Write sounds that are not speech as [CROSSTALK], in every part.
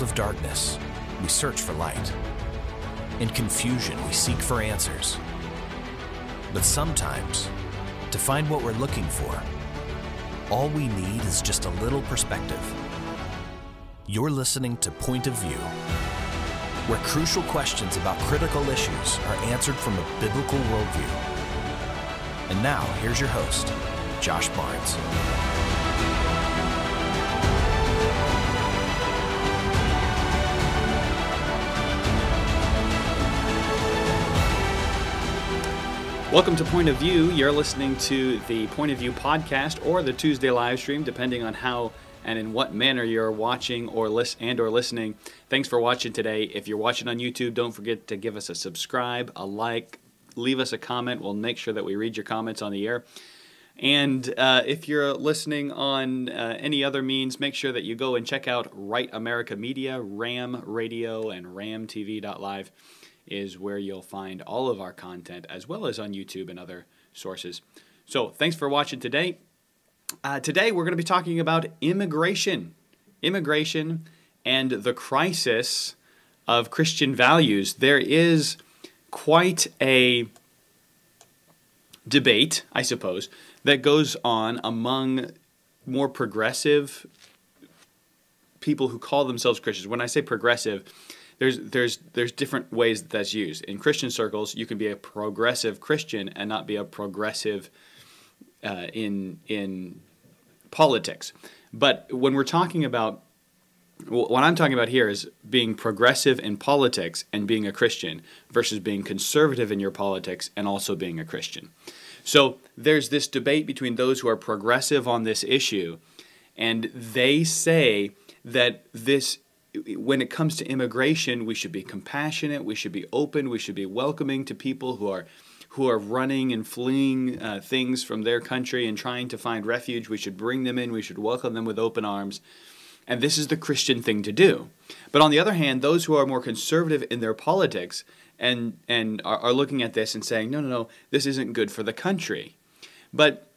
world of darkness, we search for light. In confusion, we seek for answers. But sometimes, to find what we're looking for, all we need is just a little perspective. You're listening to Point of View, where crucial questions about critical issues are answered from a biblical worldview. And now, here's your host, Josh Barnes. Welcome to Point of View. You're listening to the Point of View podcast or the Tuesday live stream, depending on how and in what manner you're watching or list and or listening. Thanks for watching today. If you're watching on YouTube, don't forget to give us a subscribe, a like, leave us a comment. We'll make sure that we read your comments on the air. And uh, if you're listening on uh, any other means, make sure that you go and check out Right America Media, Ram Radio, and RamTV.live is where you'll find all of our content, as well as on YouTube and other sources. So, thanks for watching today. Uh, today, we're going to be talking about immigration, immigration, and the crisis of Christian values. There is quite a debate, I suppose, that goes on among more progressive people who call themselves Christians. When I say progressive, there's there's there's different ways that that's used. In Christian circles, you can be a progressive Christian and not be a progressive uh, in in politics. But when we're talking about what I'm talking about here is being progressive in politics and being a Christian versus being conservative in your politics and also being a Christian. So there's this debate between those who are progressive on this issue, and they say that this when it comes to immigration, we should be compassionate, we should be open, we should be welcoming to people who are who are running and fleeing uh, things from their country and trying to find refuge. We should bring them in, we should welcome them with open arms. And this is the Christian thing to do. But on the other hand, those who are more conservative in their politics and and are, are looking at this and saying, no, no, no, this isn't good for the country. But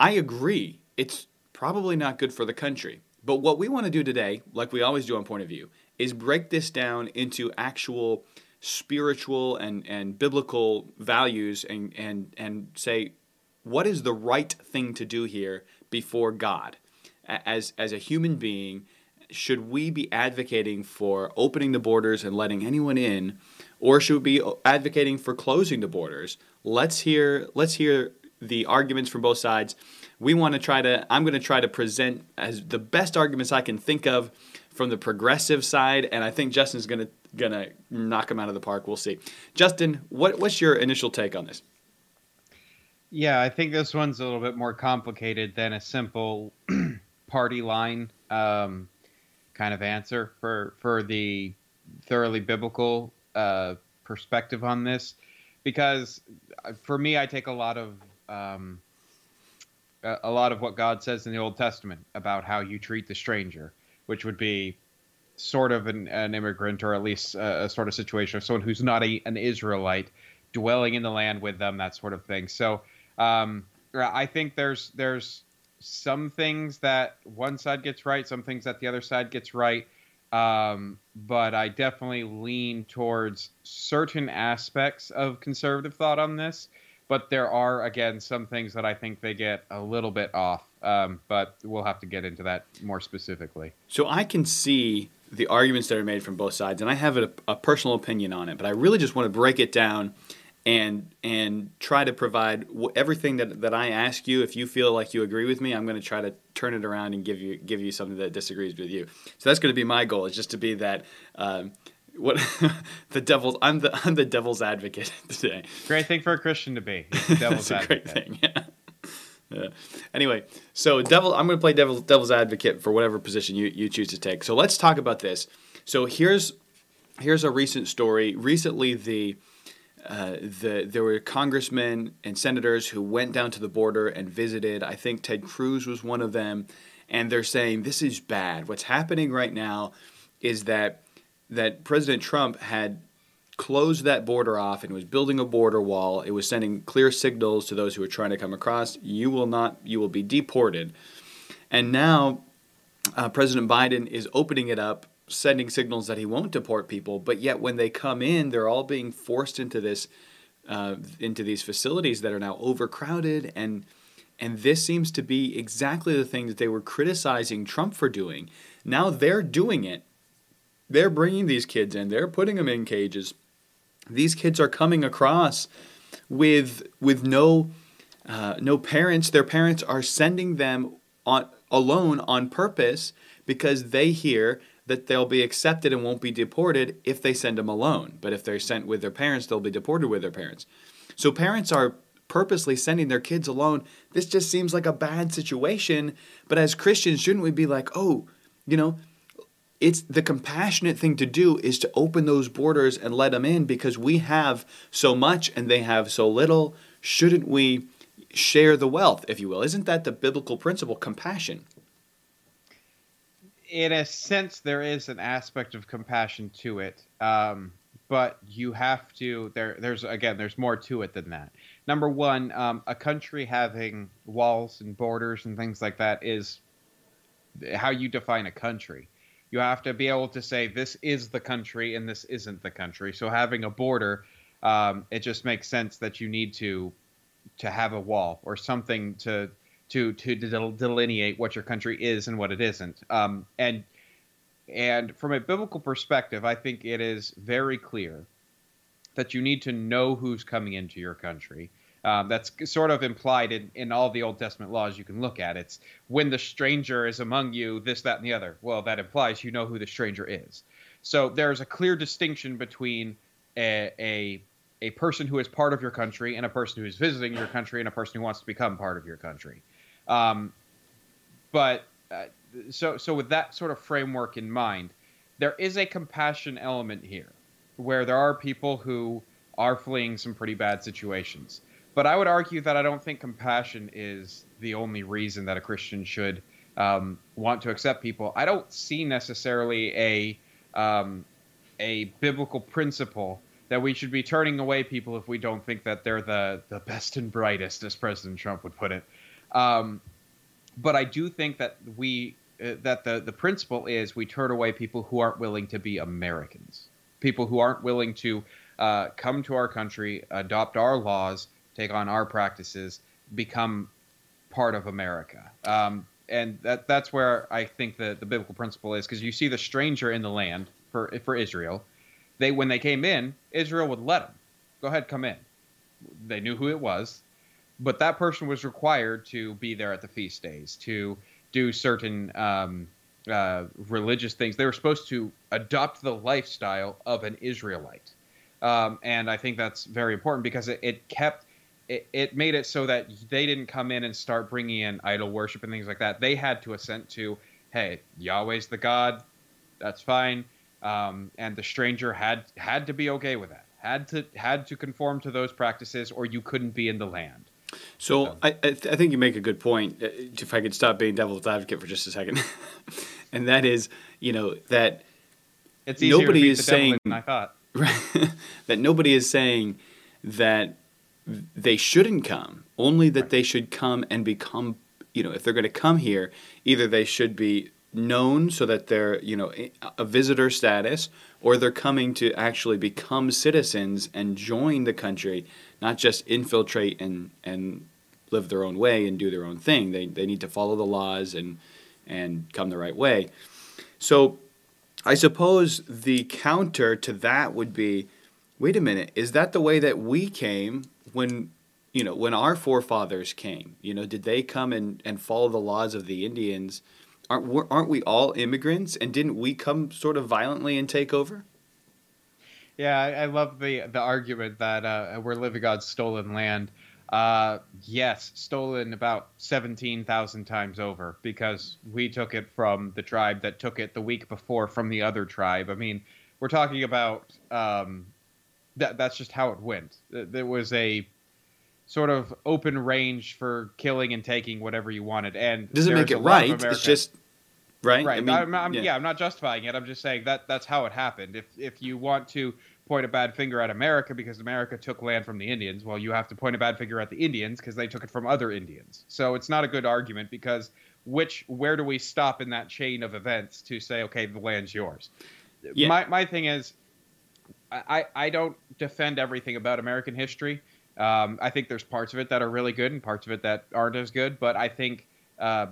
I agree, it's probably not good for the country. But what we want to do today, like we always do on Point of View, is break this down into actual spiritual and, and biblical values and, and, and say, what is the right thing to do here before God? As, as a human being, should we be advocating for opening the borders and letting anyone in, or should we be advocating for closing the borders? Let's hear, let's hear the arguments from both sides we want to try to i'm going to try to present as the best arguments i can think of from the progressive side and i think justin's going to going to knock them out of the park we'll see. Justin what, what's your initial take on this? Yeah i think this one's a little bit more complicated than a simple [CLEARS THROAT] party line um, kind of answer for for the thoroughly biblical uh, perspective on this. Because uh, for me i take a lot of um, a lot of what God says in the Old Testament about how you treat the stranger, which would be sort of an, an immigrant or at least a, a, sort of situation of someone who's not a, an Israelite dwelling in the land with them, that sort of thing. So um, I think there's there's some things that one side gets right, some things that the other side gets right. Um, but I definitely lean towards certain aspects of conservative thought on this but there are again some things that I think they get a little bit off. Um, but we'll have to get into that more specifically. So I can see the arguments that are made from both sides, and I have a, a personal opinion on it. But I really just want to break it down and and try to provide everything that, that I ask you. If you feel like you agree with me, I'm going to try to turn it around and give you give you something that disagrees with you. So that's going to be my goal. Is just to be that. Um, what [LAUGHS] the devil's I'm the I'm the devil's advocate [LAUGHS] today. Great thing for a Christian to be. [LAUGHS] Devil's advocate. great thing. Yeah. yeah. Anyway, so devil I'm going to play devil devil's advocate for whatever position you, you choose to take. So let's talk about this. So here's here's a recent story. Recently the uh, the there were congressmen and senators who went down to the border and visited. I think Ted Cruz was one of them, and they're saying this is bad. What's happening right now is that that President Trump had closed that border off and was building a border wall. It was sending clear signals to those who were trying to come across. You will not. You will be deported. And now, uh, President Biden is opening it up sending signals that he won't deport people, but yet when they come in, they're all being forced into this uh, into these facilities that are now overcrowded and and this seems to be exactly the thing that they were criticizing Trump for doing. Now they're doing it. They're bringing these kids in. They're putting them in cages. These kids are coming across with with no uh, no parents. Their parents are sending them on alone on purpose because they hear that they'll be accepted and won't be deported if they send them alone. But if they're sent with their parents, they'll be deported with their parents. So parents are purposely sending their kids alone. This just seems like a bad situation. But as Christians, shouldn't we be like, oh, you know, it's the compassionate thing to do is to open those borders and let them in because we have so much and they have so little. Shouldn't we share the wealth, if you will? Isn't that the biblical principle, compassion? in a sense, there is an aspect of compassion to it, um, but you have to. There, there's again, there's more to it than that. Number one, um, a country having walls and borders and things like that is how you define a country. You have to be able to say this is the country and this isn't the country. So having a border, um, it just makes sense that you need to to have a wall or something to to to delineate what your country is and what it isn't. Um, and and from a biblical perspective, I think it is very clear that you need to know who's coming into your country. Um, that's sort of implied in, in all the Old Testament laws you can look at. It's when the stranger is among you, this, that, and the other. Well, that implies you know who the stranger is. So there's a clear distinction between a, a, a person who is part of your country and a person who is visiting your country and a person who wants to become part of your country. Um, but uh, so so with that sort of framework in mind, there is a compassion element here, where there are people who are fleeing some pretty bad situations. But I would argue that I don't think compassion is the only reason that a Christian should um, want to accept people. I don't see necessarily a um, a biblical principle that we should be turning away people if we don't think that they're the the best and brightest, as President Trump would put it. Um, but I do think that we uh, that the the principle is we turn away people who aren't willing to be Americans, people who aren't willing to uh, come to our country, adopt our laws, take on our practices, become part of America. Um, and that that's where I think the, the biblical principle is because you see the stranger in the land for for Israel, they when they came in, Israel would let them go ahead come in. They knew who it was but that person was required to be there at the feast days to do certain um, uh, religious things. They were supposed to adopt the lifestyle of an Israelite, um, and I think that's very important because it, it kept. It, it made it so that they didn't come in and start bringing in idol worship and things like that. They had to assent to, hey, Yahweh's the God, that's fine, um, and the stranger had had to be okay with that. Had to had to conform to those practices, or you couldn't be in the land. So I, I, th- I, think you make a good point. Uh, if I could stop being devil's advocate for just a second, [LAUGHS] and that is, you know, that it's nobody is saying I thought [LAUGHS] that nobody is saying that they shouldn't come. Only that they should come and become. You know, if they're going to come here, either they should be known so that they're you know a visitor status, or they're coming to actually become citizens and join the country not just infiltrate and and live their own way and do their own thing. They they need to follow the laws and and come the right way. So I suppose the counter to that would be wait a minute, is that the way that we came when you know, when our forefathers came, you know, did they come and, and follow the laws of the Indians? Aren't, aren't we all immigrants? And didn't we come sort of violently and take over? Yeah, I, I love the the argument that uh, we're living on stolen land. Uh, yes, stolen about seventeen thousand times over because we took it from the tribe that took it the week before from the other tribe. I mean, we're talking about um, that. That's just how it went. There was a sort of open range for killing and taking whatever you wanted. And doesn't make it right. It's just right? Right. I mean, I'm, I'm, yeah. yeah. I'm not justifying it. I'm just saying that that's how it happened. If if you want to point a bad finger at America because America took land from the Indians, well, you have to point a bad finger at the Indians because they took it from other Indians. So it's not a good argument because which where do we stop in that chain of events to say, okay, the land's yours? Yeah. My my thing is, I I don't defend everything about American history. Um, I think there's parts of it that are really good and parts of it that aren't as good. But I think, uh,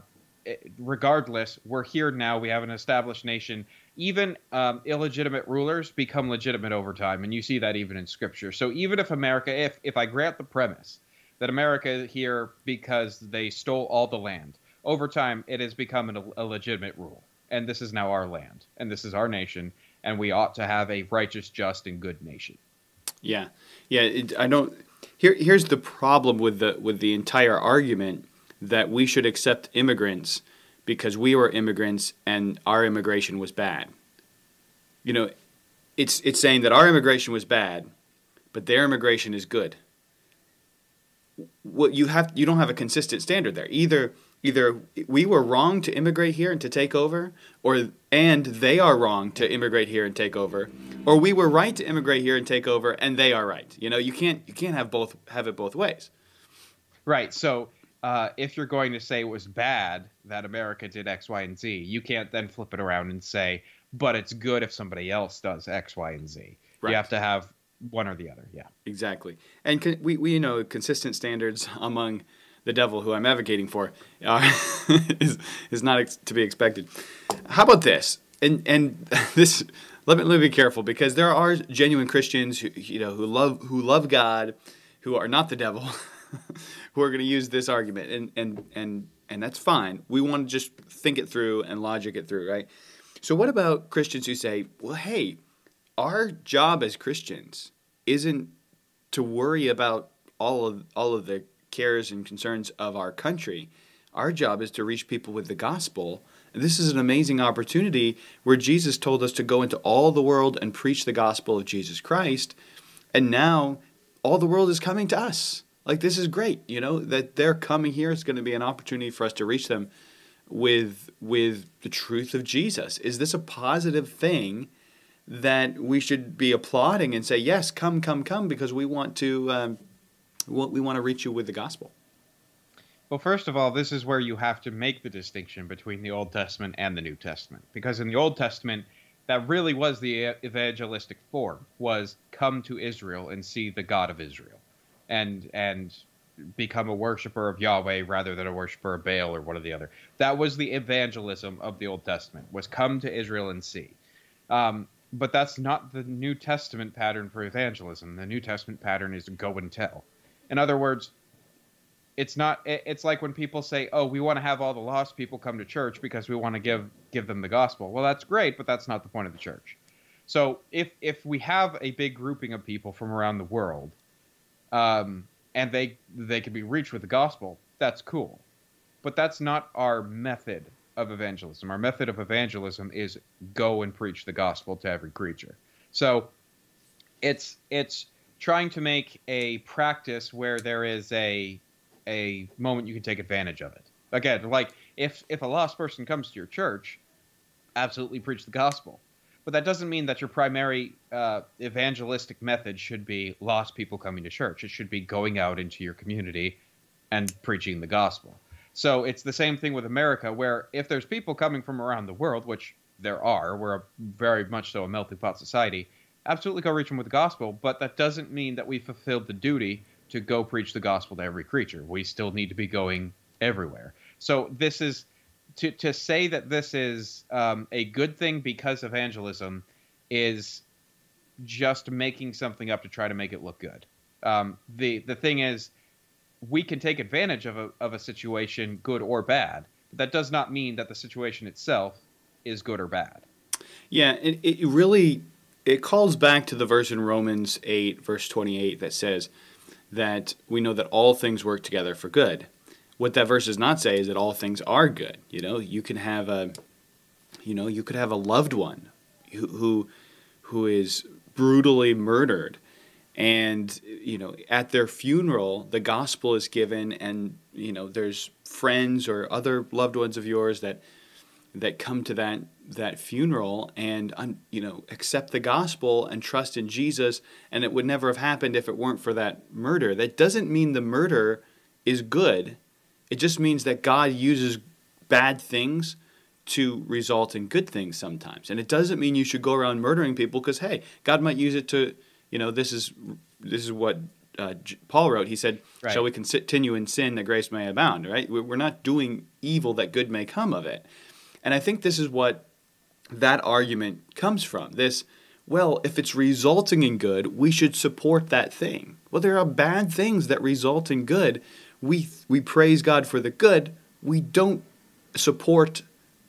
it- regardless, we're here now. We have an established nation. Even um, illegitimate rulers become legitimate over time, and you see that even in Scripture. So even if America, if if I grant the premise that America is here because they stole all the land, over time it has become an, a legitimate rule, and this is now our land, and this is our nation, and we ought to have a righteous, just, and good nation. Yeah, yeah. It, I don't. Here, here's the problem with the with the entire argument that we should accept immigrants because we were immigrants and our immigration was bad. You know, it's it's saying that our immigration was bad, but their immigration is good. What you have, you don't have a consistent standard there. Either either we were wrong to immigrate here and to take over, or and they are wrong to immigrate here and take over, or we were right to immigrate here and take over, and they are right. You know, you can't you can't have both have it both ways. Right. So uh, if you're going to say it was bad that America did X, Y, and Z, you can't then flip it around and say, but it's good if somebody else does X, Y, and Z. Right. You have to have one or the other. Yeah. Exactly, and con- we we know consistent standards among the devil, who I'm advocating for, uh, [LAUGHS] is is not ex- to be expected. How about this? And and [LAUGHS] this let me let me be careful because there are genuine Christians who you know who love who love God, who are not the devil, [LAUGHS] who are going to use this argument, and and and and that's fine. We want to just think it through and logic it through, right? So what about Christians who say, well, hey, our job as Christians isn't to worry about all of all of the cares and concerns of our country. Our job is to reach people with the gospel. And this is an amazing opportunity where Jesus told us to go into all the world and preach the gospel of Jesus Christ. And now all the world is coming to us. Like this is great, you know, that they're coming here. It's going to be an opportunity for us to reach them with with the truth of Jesus. Is this a positive thing that we should be applauding and say, "Yes, come, come, come," because we want to um, we want- we want to reach you with the gospel. Well, first of all, this is where you have to make the distinction between the Old Testament and the New Testament, because in the Old Testament, that really was the evangelistic form: was come to Israel and see the God of Israel, and and become a worshiper of Yahweh rather than a worshiper of Baal or one or the other. That was the evangelism of the Old Testament: was come to Israel and see. Um, but that's not the New Testament pattern for evangelism. The New Testament pattern is go and tell. In other words, it's not it's like when people say oh we want to have all the lost people come to church because we want to give give them the gospel. Well that's great but that's not the point of the church. So if if we have a big grouping of people from around the world um, and they they can be reached with the gospel that's cool. But that's not our method of evangelism. Our method of evangelism is go and preach the gospel to every creature. So it's it's trying to make a practice where there is a a moment you can take advantage of it. Again, like if if a lost person comes to your church, absolutely preach the gospel. But that doesn't mean that your primary uh, evangelistic method should be lost people coming to church. It should be going out into your community and preaching the gospel. So it's the same thing with America, where if there's people coming from around the world, which there are, we're a very much so a melting pot society, absolutely go reach them with the gospel. But that doesn't mean that we fulfilled the duty to go preach the gospel to every creature. We still need to be going everywhere. So this is to to say that this is um, a good thing because evangelism is just making something up to try to make it look good. Um, the the thing is, we can take advantage of a of a situation, good or bad. But that does not mean that the situation itself is good or bad. Yeah, it, it really it calls back to the verse in Romans 8 verse 28 that says that we know that all things work together for good. What that verse does not say is that all things are good. You know, you can have a you know, you could have a loved one who who, who is brutally murdered and you know at their funeral the gospel is given and you know there's friends or other loved ones of yours that that come to that that funeral and you know accept the gospel and trust in Jesus and it would never have happened if it weren't for that murder that doesn't mean the murder is good it just means that God uses bad things to result in good things sometimes. And it doesn't mean you should go around murdering people because hey, God might use it to, you know, this is this is what uh, Paul wrote. He said, Right. "Shall we continue in sin that grace may abound?" Right? We're not doing evil that good may come of it. And I think this is what that argument comes from. This, well, if it's resulting in good, we should support that thing. Well, there are bad things that result in good. We we praise God for the good. We don't support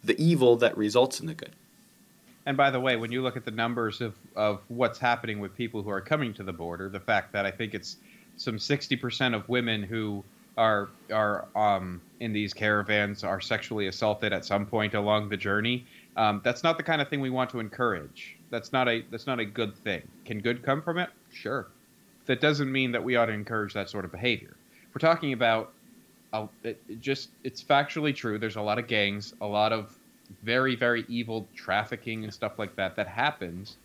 the evil that results in the good. And by the way, when you look at the numbers of, of what's happening with people who are coming to the border, the fact that I think it's some 60% of women who are are um, in these caravans are sexually assaulted at some point along the journey. Um, that's not the kind of thing we want to encourage. That's not a that's not a good thing. Can good come from it? Sure. That doesn't mean that we ought to encourage that sort of behavior. We're talking about uh, it, it just it's factually true. There's a lot of gangs, a lot of very very evil trafficking and stuff like that that happens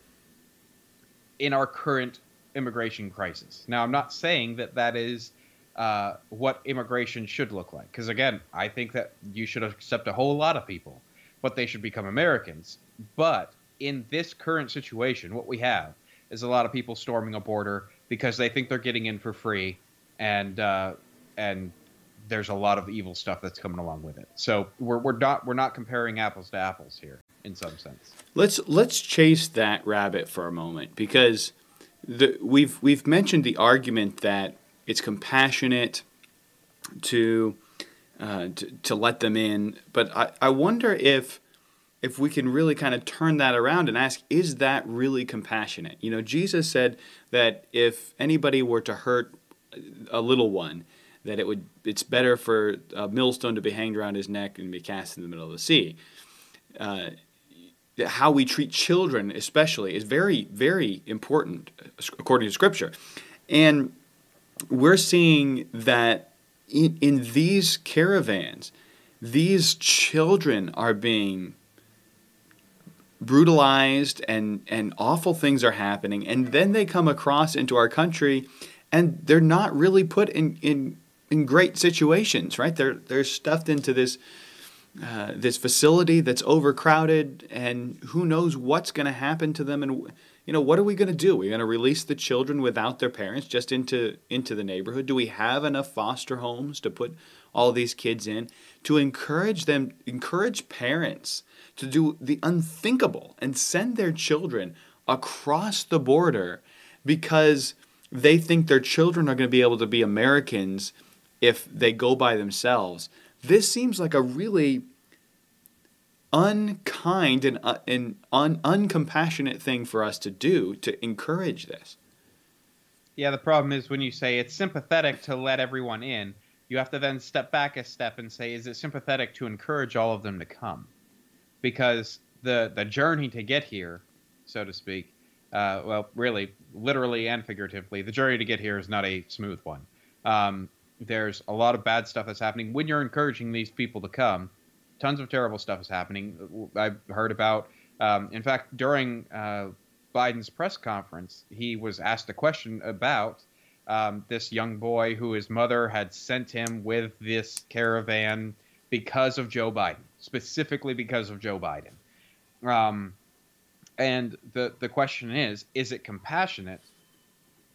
in our current immigration crisis. Now, I'm not saying that that is uh, what immigration should look like, because again, I think that you should accept a whole lot of people, but they should become Americans. But in this current situation, what we have is a lot of people storming a border because they think they're getting in for free, and uh, and there's a lot of evil stuff that's coming along with it. So we're we're not we're not comparing apples to apples here in some sense. Let's let's chase that rabbit for a moment because the, we've we've mentioned the argument that it's compassionate to uh, to, to let them in, but I, I wonder if if we can really kind of turn that around and ask, is that really compassionate? You know, Jesus said that if anybody were to hurt a little one, that it would it's better for a millstone to be hanged around his neck and be cast in the middle of the sea. Uh, how we treat children, especially, is very, very important according to Scripture. And we're seeing that in, in these caravans, these children are being brutalized and, and awful things are happening. And then they come across into our country and they're not really put in, in, in great situations, right? They're, they're stuffed into this uh, this facility that's overcrowded, and who knows what's going to happen to them? And you know, what are we going to do? We're going to release the children without their parents just into into the neighborhood. Do we have enough foster homes to put all these kids in to encourage them, encourage parents to do the unthinkable and send their children across the border because they think their children are going to be able to be Americans if they go by themselves this seems like a really unkind and, uh, and un, uncompassionate thing for us to do to encourage this. Yeah, the problem is when you say it's sympathetic to let everyone in, you have to then step back a step and say, is it sympathetic to encourage all of them to come? Because the the journey to get here, so to speak, uh, well, really, literally and figuratively, the journey to get here is not a smooth one. Um, there's a lot of bad stuff that's happening when you're encouraging these people to come. Tons of terrible stuff is happening. I've heard about, um, in fact, during uh, Biden's press conference, he was asked a question about um, this young boy who his mother had sent him with this caravan because of Joe Biden, specifically because of Joe Biden. Um, and the the question is, is it compassionate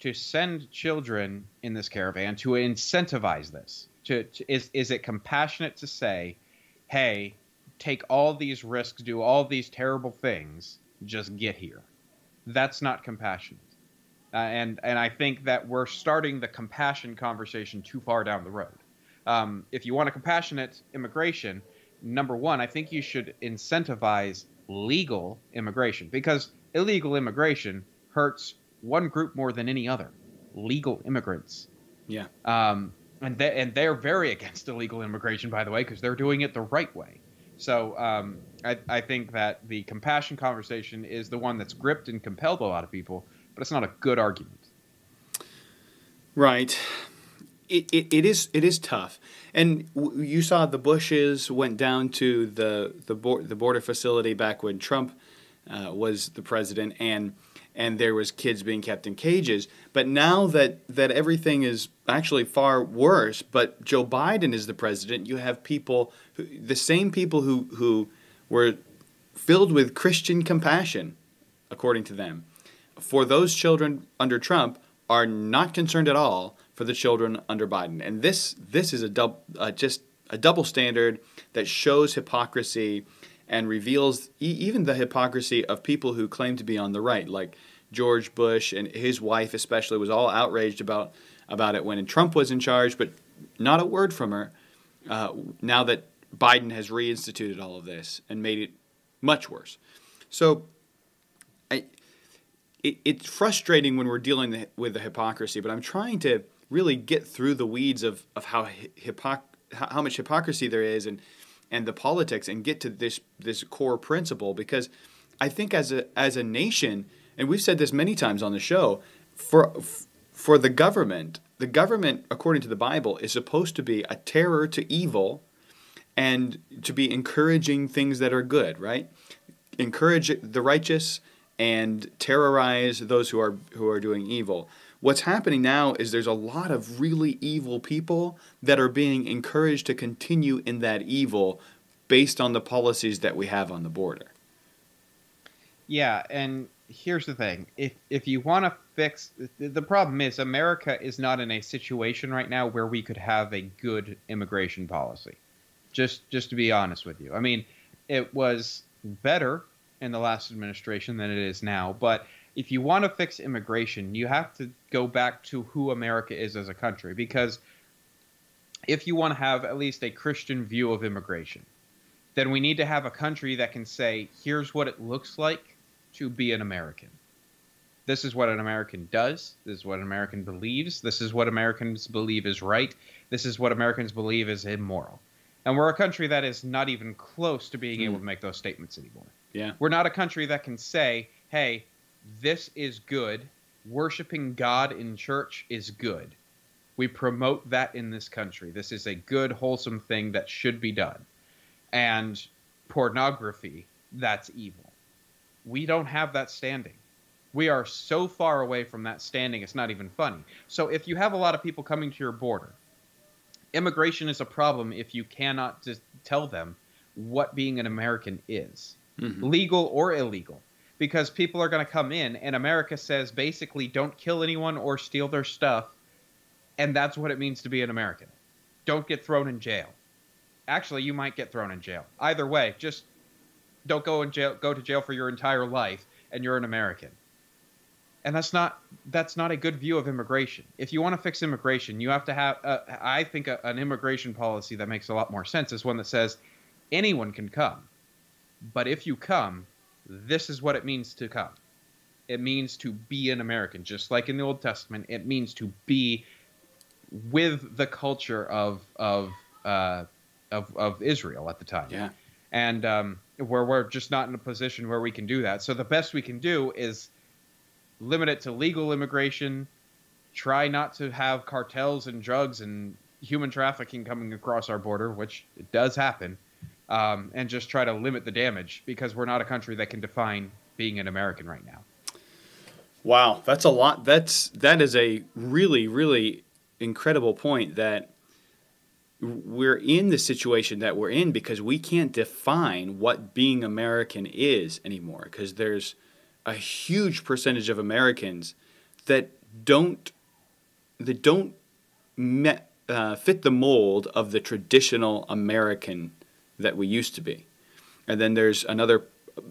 to send children in this caravan to incentivize this? To, to, is is it compassionate to say, "Hey, take all these risks, do all these terrible things, just get here"? That's not compassionate. Uh, and and I think that we're starting the compassion conversation too far down the road. Um, if you want a compassionate immigration, number one, I think you should incentivize legal immigration because illegal immigration hurts one group more than any other legal immigrants Yeah. um, and they, and they're very against illegal immigration by the way because they're doing it the right way. So um, I, I think that the compassion conversation is the one that's gripped and compelled a lot of people but it's not a good argument. Right. It, it, it is it is tough, and w- you saw the Bushes went down to the the, the border facility back when Trump uh, was the president, and and there was kids being kept in cages. But now that that everything is actually far worse, but Joe Biden is the president, you have people, who, the same people who who were filled with Christian compassion, according to them, for those children under Trump are not concerned at all for the children under Biden. And this this is a dub, uh, just a double standard that shows hypocrisy and reveals e- even the hypocrisy of people who claim to be on the right, like George Bush and his wife especially was all outraged about about it when Trump was in charge, but not a word from her. Uh, now that Biden has reinstituted all of this and made it much worse, so I, it, it's frustrating when we're dealing with the hypocrisy. But I'm trying to really get through the weeds of of how hypocr- how much hypocrisy there is and and the politics and get to this this core principle because I think as a as a nation and we've said this many times on the show for for the government the government according to the bible is supposed to be a terror to evil and to be encouraging things that are good right? Encourage the righteous and terrorize those who are who are doing evil what's happening now is there's a lot of really evil people that are being encouraged to continue in that evil based on the policies that we have on the border. Yeah and here's the thing: if if you want to fix the problem is America is not in a situation right now where we could have a good immigration policy. Just just to be honest with you, I mean, it was better in the last administration than it is now, but if you want to fix immigration, you have to go back to who America is as a country because if you want to have at least a Christian view of immigration, then we need to have a country that can say, here's what it looks like to be an American. This is what an American does. This is what an American believes. This is what Americans believe is right. This is what Americans believe is immoral. And we're a country that is not even close to being mm. able to make those statements anymore. Yeah. We're not a country that can say, hey, this is good. Worshipping God in church is good. We promote that in this country. This is a good, wholesome thing that should be done. And pornography, that's evil we don't have that standing. We are so far away from that standing, it's not even funny. So if you have a lot of people coming to your border, immigration is a problem if you cannot just tell them what being an American is, mm-hmm. legal or illegal. Because people are going to come in, and America says basically don't kill anyone or steal their stuff, and that's what it means to be an American. Don't get thrown in jail. Actually, you might get thrown in jail. Either way, just don't go in jail go to jail for your entire life and you're an American. And that's not that's not a good view of immigration. If you want to fix immigration, you have to have uh, I think a, an immigration policy that makes a lot more sense is one that says anyone can come. But if you come, this is what it means to come. It means to be an American, just like in the Old Testament. It means to be with the culture of of uh, of, of Israel at the time. Yeah. And um, where we're just not in a position where we can do that. So the best we can do is limit it to legal immigration, try not to have cartels and drugs and human trafficking coming across our border, which it does happen, um, and just try to limit the damage because we're not a country that can define being an American right now. Wow, that's a lot. That's that is a really really incredible point that we're in the situation that we're in because we can't define what being American is anymore because there's a huge percentage of Americans that don't that don't met, uh, fit the mold of the traditional American that we used to be. And then there's another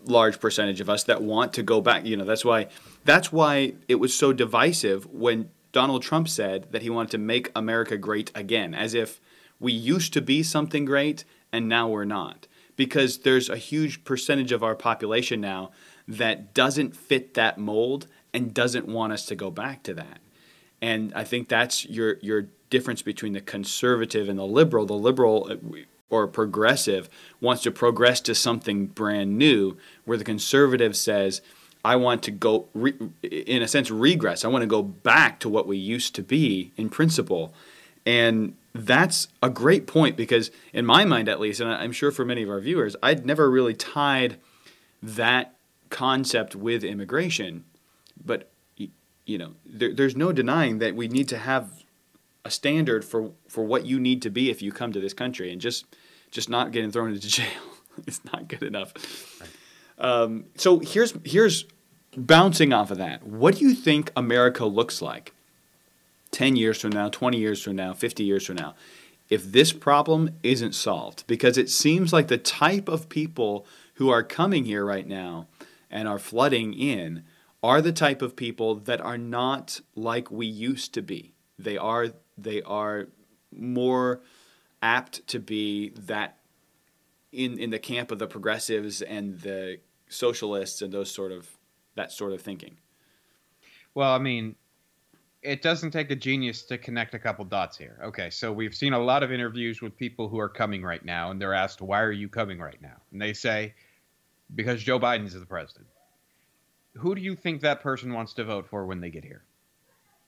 large percentage of us that want to go back, you know, that's why that's why it was so divisive when Donald Trump said that he wanted to make America great again as if we used to be something great and now we're not because there's a huge percentage of our population now that doesn't fit that mold and doesn't want us to go back to that. And I think that's your your difference between the conservative and the liberal. The liberal uh, or progressive wants to progress to something brand new, where the conservative says, "I want to go, re, in a sense, regress. I want to go back to what we used to be in principle." And that's a great point because, in my mind at least, and I'm sure for many of our viewers, I'd never really tied that concept with immigration but you know, there, there's no denying that we need to have a standard for for what you need to be if you come to this country, and just just not getting thrown into [LAUGHS] jail is not good enough. Um, so here's here's bouncing off of that. What do you think America looks like ten years from now, twenty years from now, fifty years from now? If this problem isn't solved, because it seems like the type of people who are coming here right now and are flooding in are the type of people that are not like we used to be. They are they are more apt to be that in in the camp of the progressives and the socialists and those sort of that sort of thinking. Well, I mean, it doesn't take a genius to connect a couple dots here. Okay, so we've seen a lot of interviews with people who are coming right now, and they're asked, "Why are you coming right now?" And they say, "Because Joe Biden is the president." who do you think that person wants to vote for when they get here?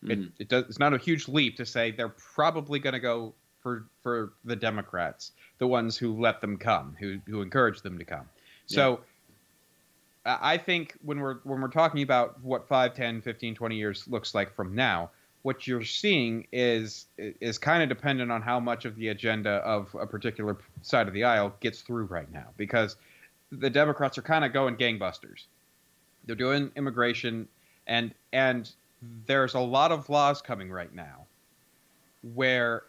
Mm-hmm. It, it does, it's not a huge leap to say they're probably going to go for for the Democrats, the ones who let them come, who who encourage them to come. Yeah. So I think when we're when we're talking about what 5, 10, 15, 20 years looks like from now, what you're seeing is is kind of dependent on how much of the agenda of a particular side of the aisle gets through right now because the Democrats are kind of going gangbusters. They're doing immigration, and and there's a lot of laws coming right now where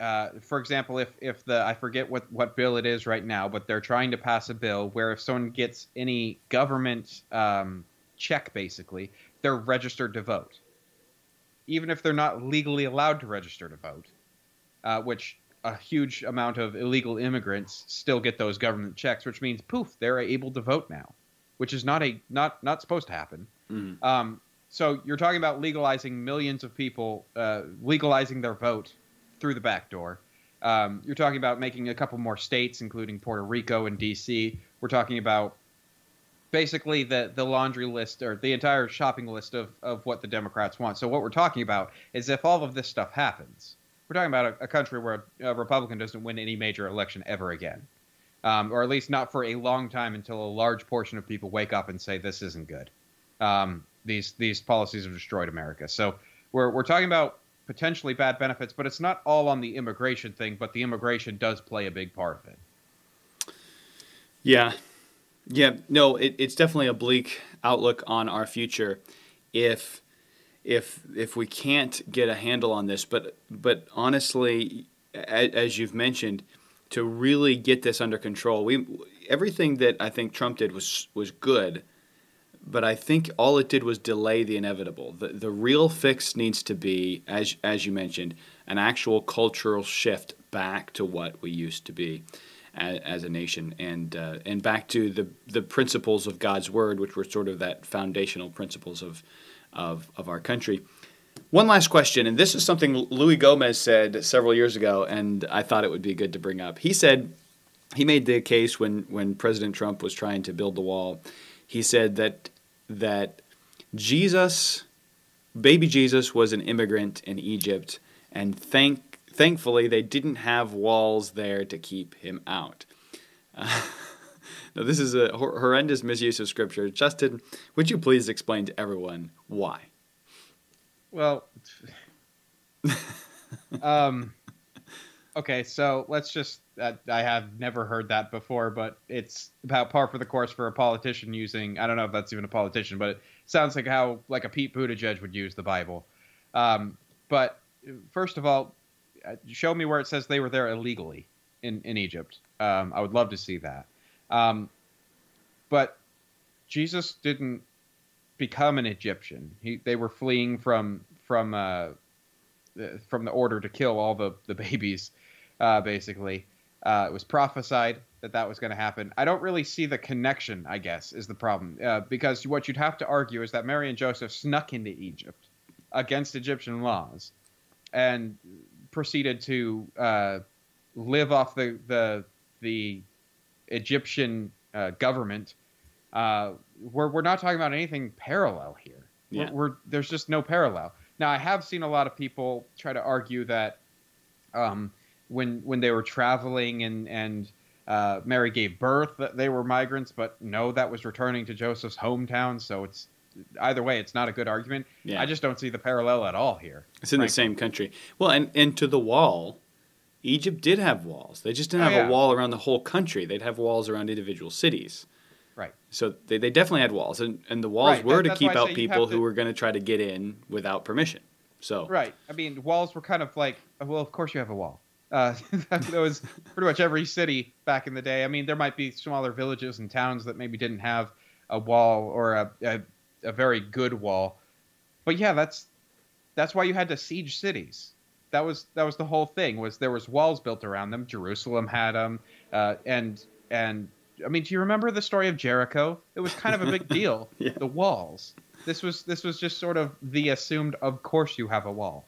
uh, for example, if if the I forget what what bill it is right now, but they're trying to pass a bill where if someone gets any government um, check, basically, they're registered to vote, even if they're not legally allowed to register to vote, uh, which a huge amount of illegal immigrants still get those government checks, which means poof, they're able to vote now which is not a not not supposed to happen. Mm-hmm. Um, so you're talking about legalizing millions of people uh, legalizing their vote through the back door. Um, you're talking about making a couple more states, including Puerto Rico and D.C. We're talking about basically the the laundry list or the entire shopping list of of what the Democrats want. So what we're talking about is if all of this stuff happens, we're talking about a, a country where a Republican doesn't win any major election ever again um, or at least not for a long time until a large portion of people wake up and say this isn't good. Um, these these policies have destroyed America. So we're we're talking about potentially bad benefits, but it's not all on the immigration thing. But the immigration does play a big part of it. Yeah, yeah. No, it, it's definitely a bleak outlook on our future if if if we can't get a handle on this. But but honestly, as, as you've mentioned to really get this under control. We everything that I think Trump did was was good, but I think all it did was delay the inevitable. The the real fix needs to be, as as you mentioned, an actual cultural shift back to what we used to be as, as a nation, and uh, and back to the the principles of God's word, which were sort of that foundational principles of of of our country. One last question, and this is something Louis Gomez said several years ago, and I thought it would be good to bring up. He said he made the case when, when President Trump was trying to build the wall. He said that that Jesus, baby Jesus, was an immigrant in Egypt, and thank thankfully they didn't have walls there to keep him out. Uh, [LAUGHS] now this is a horrendous misuse of scripture. Justin, would you please explain to everyone why? Well, [LAUGHS] um, okay, so let's just. Uh, I have never heard that before, but it's about par for the course for a politician using. I don't know if that's even a politician, but it sounds like how like a Pete Buttigieg would use the Bible. Um, but first of all, uh, show me where it says they were there illegally in in Egypt. Um, I would love to see that. Um, but Jesus didn't become an Egyptian. He, they were fleeing from from uh, from the order to kill all the the [LAUGHS] babies, uh, basically. Uh, it was prophesied that that was going to happen. I don't really see the connection. I guess is the problem uh, because what you'd have to argue is that Mary and Joseph snuck into Egypt against Egyptian laws and proceeded to uh, live off the the the Egyptian uh, government uh, we're we're not talking about anything parallel here. Yeah. We're, we're, there's just no parallel. Now I have seen a lot of people try to argue that um, when when they were traveling and and uh, Mary gave birth that they were migrants, but no, that was returning to Joseph's hometown. So it's either way, it's not a good argument. Yeah. I just don't see the parallel at all here. It's in the same country. Well, and, and to the wall, Egypt did have walls. They just didn't Oh, have yeah. a wall around the whole country. They'd have walls around individual cities. Right. So they, they definitely had walls, and, and the walls Right, were that- to keep out people to- who were going to try to get in without permission. So Right. I mean, walls were kind of like, well, of course you have a wall. Uh, [LAUGHS] that was pretty much every city back in the day. I mean, there might be smaller villages and towns that maybe didn't have a wall or a, a, a very good wall, but yeah, that's that's why you had to siege cities. That was that was the whole thing. Was there was walls built around them. Jerusalem had them, uh, and and I mean, do you remember the story of Jericho? It was kind of a big [LAUGHS] deal. Yeah. The walls. This was this was just sort of the assumed. Of course, you have a wall.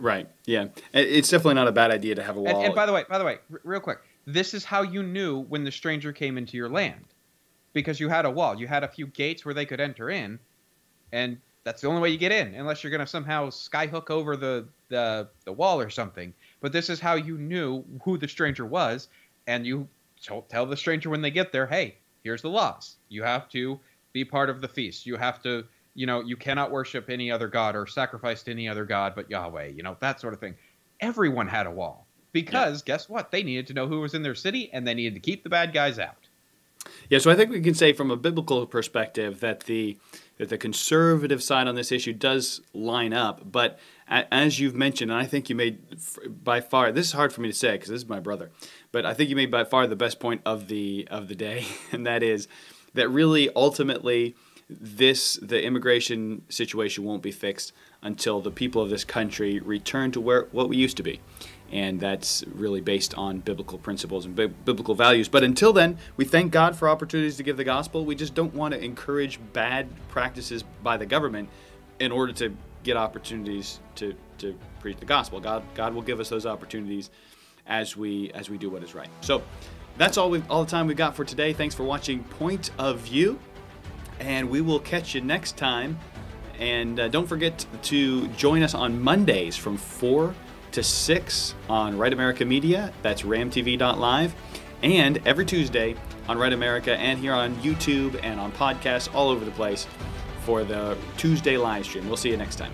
Right, yeah, it's definitely not a bad idea to have a wall. And, and by the way, by the way, r- real quick, this is how you knew when the stranger came into your land, because you had a wall. You had a few gates where they could enter in, and that's the only way you get in, unless you're going to somehow skyhook over the, the the wall or something. But this is how you knew who the stranger was, and you told, tell the stranger when they get there, hey, here's the laws. You have to be part of the feast. You have to, you know, you cannot worship any other god or sacrifice to any other god but Yahweh. You know that sort of thing. Everyone had a wall because guess what? They needed to know who was in their city and they needed to keep the bad guys out. Yeah, so I think we can say from a biblical perspective that the that the conservative side on this issue does line up, but as you've mentioned, and I think you made by far this is hard for me to say because this is my brother, but I think you made by far the best point of the of the day, [LAUGHS] and that is that really ultimately this the immigration situation won't be fixed until the people of this country return to where what we used to be and that's really based on biblical principles and bi- biblical values. But until then, we thank God for opportunities to give the gospel. We just don't want to encourage bad practices by the government in order to get opportunities to, to preach the gospel. God God will give us those opportunities as we as we do what is right. So that's all we all the time we got for today. Thanks for watching Point of View, and we will catch you next time. And uh, don't forget to join us on Mondays from 4 to 6 on Right America Media. That's ramtv.live. And every Tuesday on Right America and here on YouTube and on podcasts all over the place for the Tuesday live stream. We'll see you next time.